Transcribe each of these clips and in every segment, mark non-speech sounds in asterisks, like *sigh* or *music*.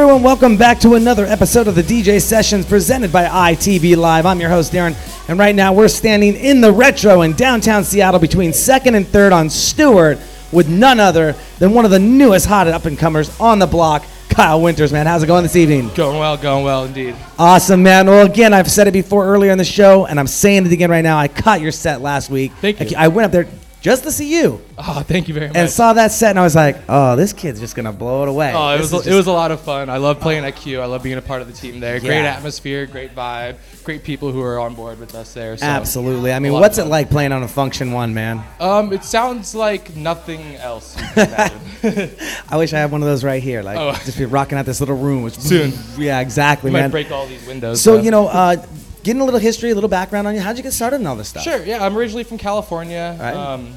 everyone, welcome back to another episode of the DJ Sessions presented by ITV Live. I'm your host Darren, and right now we're standing in the Retro in downtown Seattle between 2nd and 3rd on Stewart with none other than one of the newest hot up and comers on the block, Kyle Winters, man. How's it going this evening? Going well, going well indeed. Awesome, man. Well, again, I've said it before earlier in the show, and I'm saying it again right now. I caught your set last week. Thank you. I went up there just to see you Oh, thank you very much. and saw that set, and I was like, oh, this kid's just going to blow it away. oh, it This was it was a lot of fun. I love playing at Q. I love being a part of the team there. Great atmosphere, great vibe, great people who are on board with us there. So, Absolutely. I mean, what's it like playing on a Funktion-One, man? Um, it sounds like nothing else. You can imagine. *laughs* *laughs* I wish I had one of those right here. Like, Oh. just be rocking out this little room. Which, Soon. *laughs* Yeah, exactly, we might man. break all these windows. so, though. you know, uh, getting a little history, a little background on you. How'd you get started in all this stuff? Sure. Yeah, I'm originally from California. Right. Um,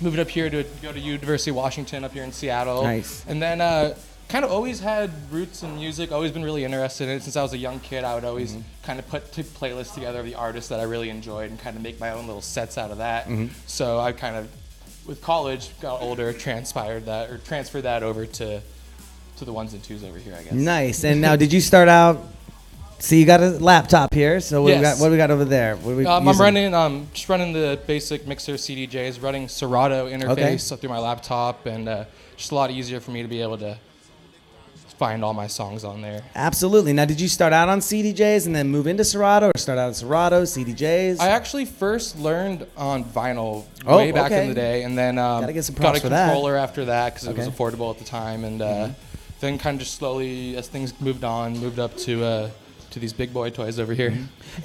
moved up here to go to University of Washington up here in Seattle. Nice. And then uh, kind of always had roots in music. Always been really interested in it since I was a young kid. I would always Mm-hmm. kind of put t- playlists together of the artists that I really enjoyed and kind of make my own little sets out of that. Mm-hmm. So I kind of, with college, got older, transpired that or transferred that over to to the ones and twos over here. I guess. Nice. And now, did you start out? See, you got a laptop here. So what, we Yes. got, what do we got over there? What we Um, I'm using? running, um, just running the basic mixer CDJs, running Serato interface through my laptop, and uh, just a lot easier for me to be able to find all my songs on there. Absolutely. Now, did you start out on CDJs and then move into Serato, or start out on Serato, CDJs? I actually first learned on vinyl Oh, way back okay. in the day, and then um, Gotta get some got props a for that. controller after that because it was Okay. Mm-hmm. affordable at the time, and uh, then kind of just slowly, as things moved on, moved up to uh, to these big boy toys over here.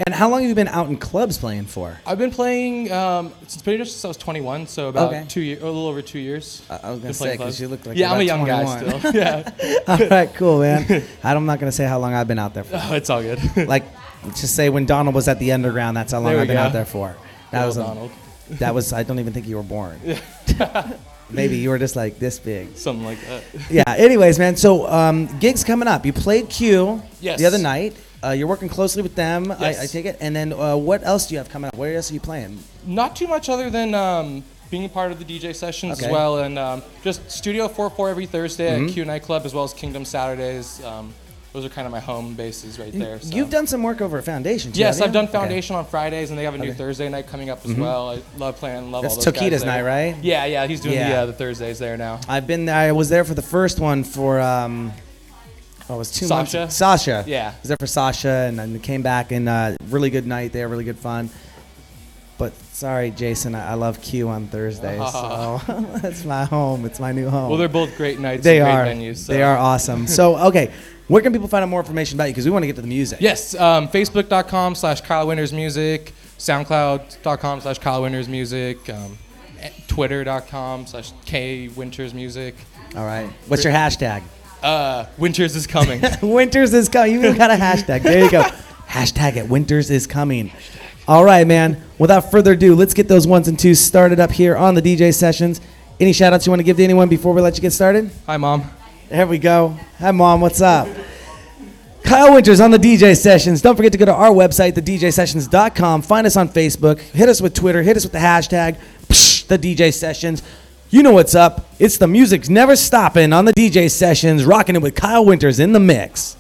and how long have you been out in clubs playing for? I've been playing um, since pretty much since I was 21, so about Okay. two years, a little over two years. I- I was gonna Been say, playing 'cause clubs. you look like yeah, I'm a young guy still. *laughs* yeah, All right, cool, man. *laughs* I'm not gonna say how long I've been out there for. oh, *laughs* it's all good. like just say when Donald was at the underground, that's how long There we I've been go. out there for. That was a- Donald, that was I don't even think you were born. Maybe you were just like this big. something like that. Yeah. Anyways, man. So um, gigs coming up. You played Q Yes. the other night. Uh, you're working closely with them. I, I take it. And then uh, what else do you have coming up? Where else are you playing? Not too much other than um, being a part of the DJ sessions Okay. as well, and um, just Studio 44 every Thursday Mm-hmm. at Q Nightclub, as well as Kingdom Saturdays. Um, those are kind of my home bases right there. So. You've done some work over at Foundation. Too, Yes, I've done Okay. Foundation on Fridays, and they have a new Okay. Mm-hmm. Thursday night coming up as well. I love playing, love That's all those there. night, right? Yeah, yeah, he's doing the, uh, the Thursdays there now. I've been there. I was there for the first one for. Oh, it was two Sasha? months. Sasha. Yeah. I was there for Sasha, and then came back and uh, really good night there, really good fun. But sorry, Jason, I, I love Q on Thursdays. *laughs* So *laughs* that's my home. It's my new home. Well, they're both great nights they are. venues. So. They are awesome. so *laughs* okay, where can people find out more information about you? Because we want to get to the music. Yes, um, Facebook.com slash Kyle Winters Music, SoundCloud.com slash Kyle Winters Music, um, Twitter.com slash K Winters Music. All right. What's your hashtag? Uh, Winters is coming. *laughs* Winters is coming. You even got a hashtag. There you go. *laughs* hashtag it. Winters is coming. All right, man. Without further ado, let's get those ones and twos started up here on the DJ sessions. Any shout outs you want to give to anyone before we let you get started? Hi, Mom. There we go. Hi, Mom. What's up? Kyle Winters on the DJ Sessions. Don't forget to go to our website, thedjsessions.com. Find us on Facebook. Hit us with Twitter. Hit us with the hashtag, psh, the DJ Sessions. You know what's up. It's the music's never stopping on the DJ Sessions, rocking it with Kyle Winters in the mix.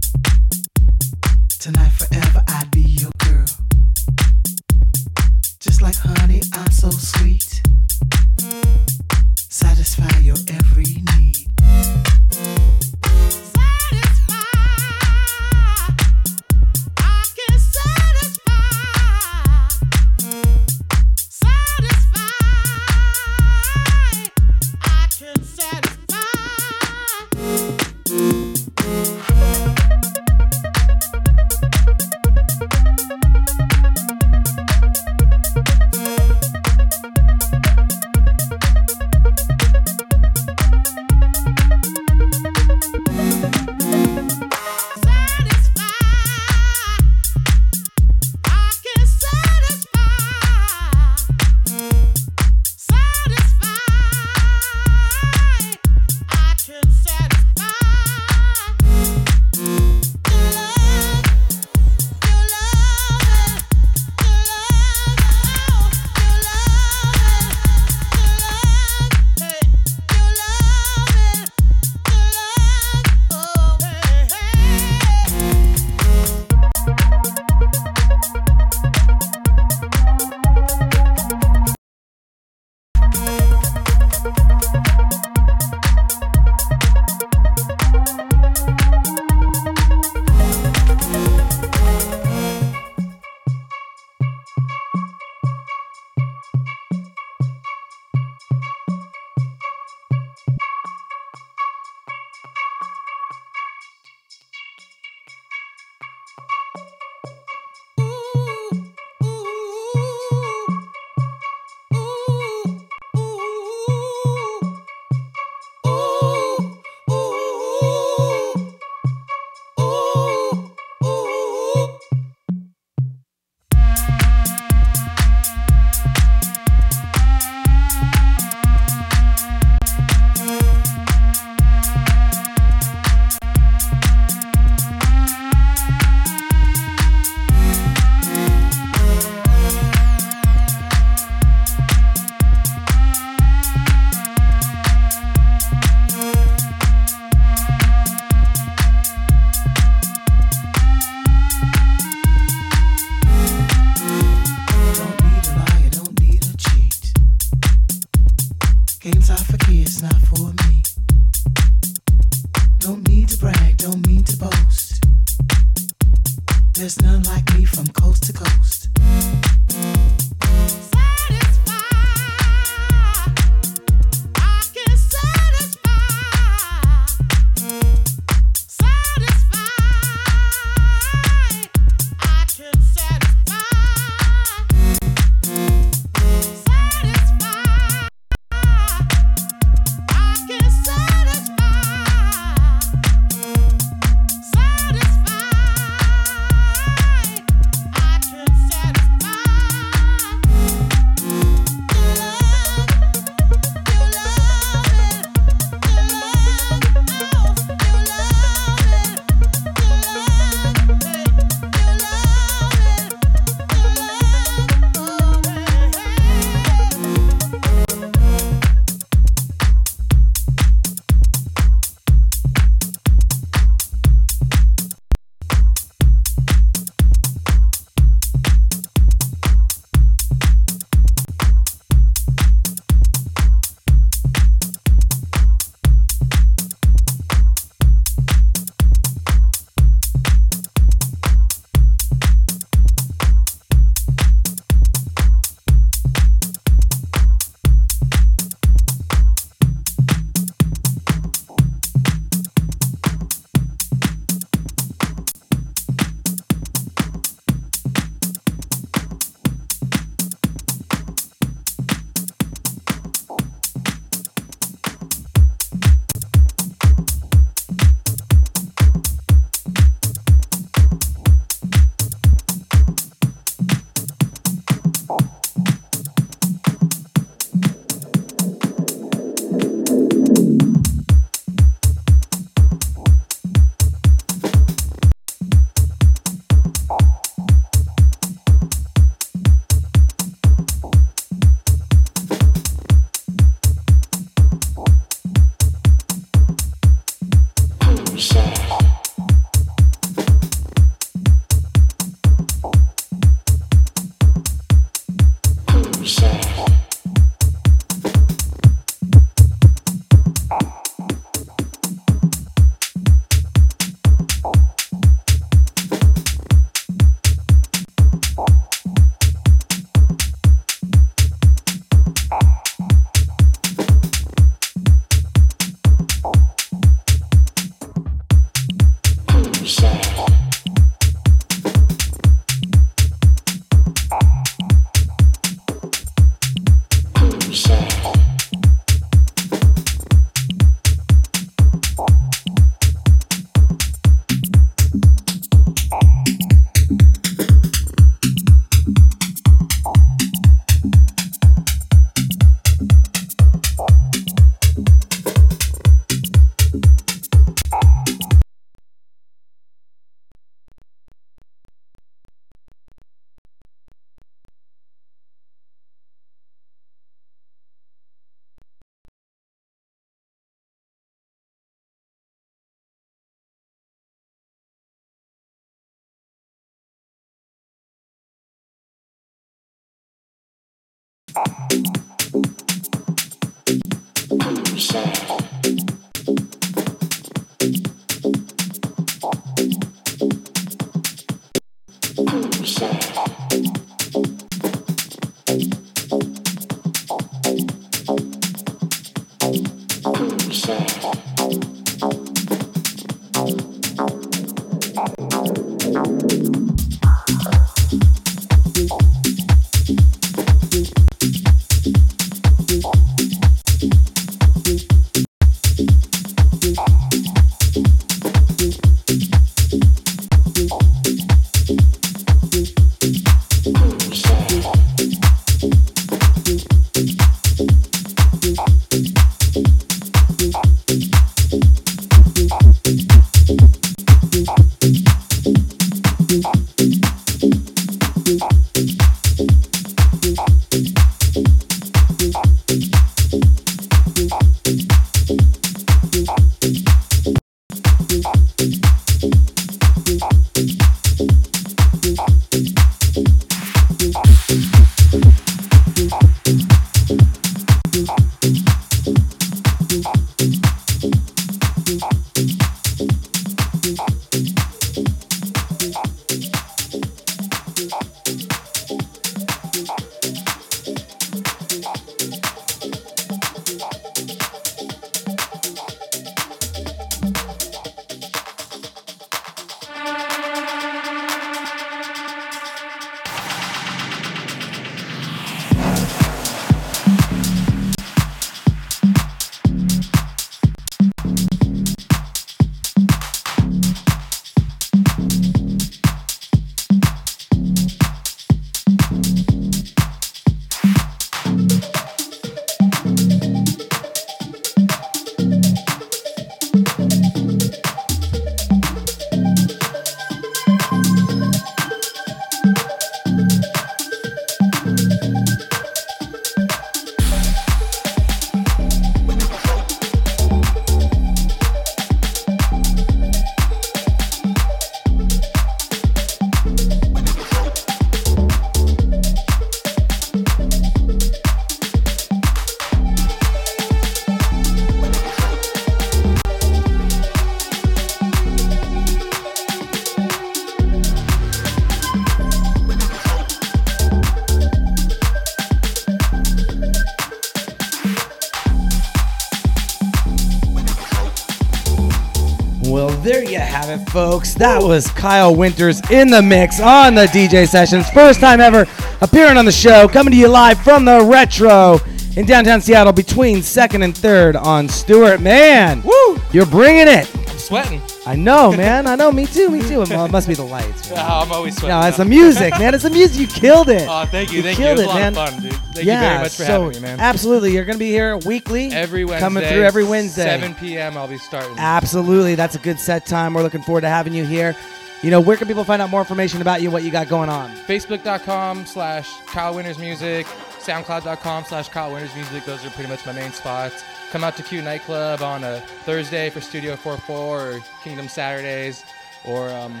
Folks. That was Kyle Winters in the mix on the DJ sessions. First time ever appearing on the show, coming to you live from the Retro in downtown Seattle between second and third on Stewart. Man, Woo! you're bringing it. I'm sweating. I know, *laughs* man. I know. Me too. Me too. It must be the lights. man. *laughs* I'm always sweating. No, it's the music, man. It's the music. You killed it. *laughs* Oh, thank you, thank you. killed It was a lot man. of fun, dude. Thank yeah, you very much for so having me, man. Absolutely. You're going to be here weekly. *laughs* Every Wednesday. Coming through every Wednesday. 7 p.m. I'll be starting. Absolutely. That's a good set time. We're looking forward to having you here. You know, where can people find out more information about you, what you got going on? Facebook.com slash Kyle Winters Music. SoundCloud.com slash Kyle Winters Music. Those are pretty much my main spots. Come out to Q Nightclub on a Thursday for Studio 44 or Kingdom Saturdays. Or um,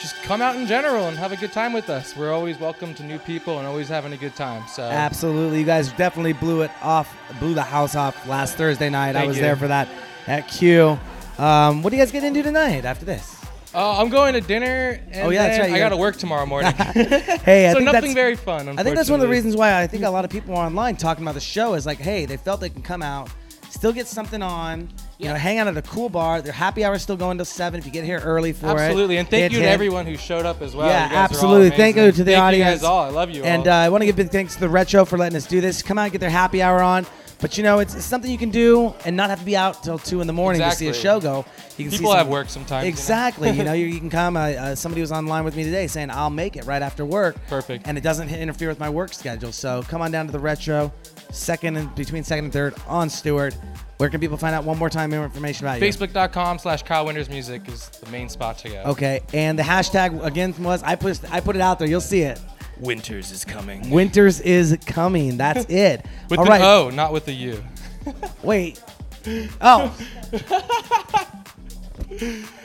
just come out in general and have a good time with us. We're always welcome to new people and always having a good time. So Absolutely. You guys definitely blew it off, blew the house off last Thursday night. I was you. there for that at Q. Um, what do you guys get into tonight after this? Uh, I'm going to dinner. And Oh, yeah, that's right, I got to work tomorrow morning. *laughs* Hey, I so nothing very fun. I think that's one of the reasons why I think a lot of people are online talking about the show is like, hey, they felt they can come out, still get something on, you know, hang out at a cool bar. Their happy hour is still going till seven if you get here early for it. Absolutely, and thank you to hint. everyone who showed up as well. Yeah, You guys are all absolutely. Thank you to the Thank audience. You guys all. I love you And all. uh, I want to give big thanks to the Retro for letting us do this. Come out and get their happy hour on. But you know, it's, it's something you can do and not have to be out till two in the morning to see a show go. You can see People some- have work sometimes. you know? Exactly. you know, *laughs* you, you can come. Uh, uh, somebody was online with me today saying I'll make it right after work. Perfect. And it doesn't interfere with my work schedule. So come on down to the retro, second and between second and third on Stewart. Where can people find out one more time more information about you? Facebook.com slash Kyle Winters Music is the main spot to go. Okay. And the hashtag again was I put I put it out there. You'll see it. Winters is coming. Winters is coming. That's *laughs* it. With All the right. O, not with the U. Wait. Oh. *laughs*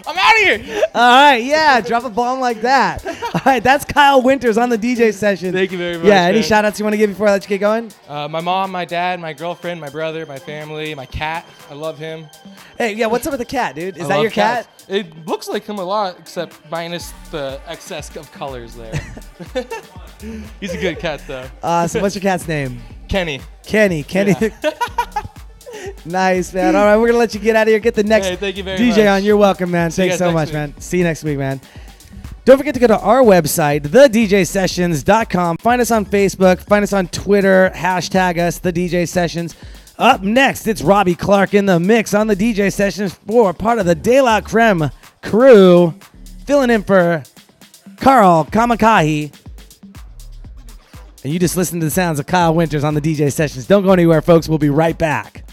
I'm out of here. All right. Yeah. Drop a bomb like that. All right. That's Kyle Winters on the DJ session. Thank you very much, Yeah. Any man. shout outs you want to give before I let you get going? Uh, my mom, my dad, my girlfriend, my brother, my family, my cat. I love him. Hey, yeah. What's up with the cat, dude? Is I that love your cat? cats. It looks like him a lot, except minus the excess of colors there. *laughs* He's a good cat, though. Uh, so what's your cat's name? Kenny. Kenny. Kenny. *laughs* *laughs* nice, man. All right, we're gonna let you get out of here. Get the next Hey, thank you very DJ much. on. You're welcome, man. See Thanks so much, next man. See you next week, man. Don't forget to go to our website, thedjsessions.com. Find us on Facebook. Find us on Twitter. Hashtag us, the DJ Sessions. Up next, it's Robbie Clark in the mix on the DJ Sessions for part of the De La Creme crew, filling in for Carl Kamakahi. And you just listen to the sounds of Kyle Winters on the DJ Sessions. Don't go anywhere, folks. We'll be right back.